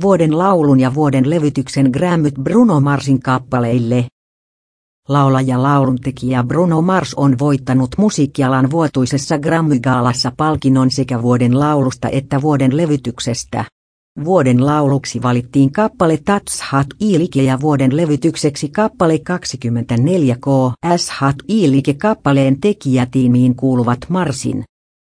vuoden laulun ja vuoden levytyksen Grammyt Bruno Marsin kappaleille. Laulaja lauluntekijä Bruno Mars on voittanut musiikkialan vuotuisessa Grammy-gaalassa palkinnon sekä vuoden laulusta että vuoden levytyksestä. Vuoden lauluksi valittiin kappale Tats Hat Ilike ja vuoden levytykseksi kappale 24K S Hat Ilike kappaleen tekijätiimiin kuuluvat Marsin,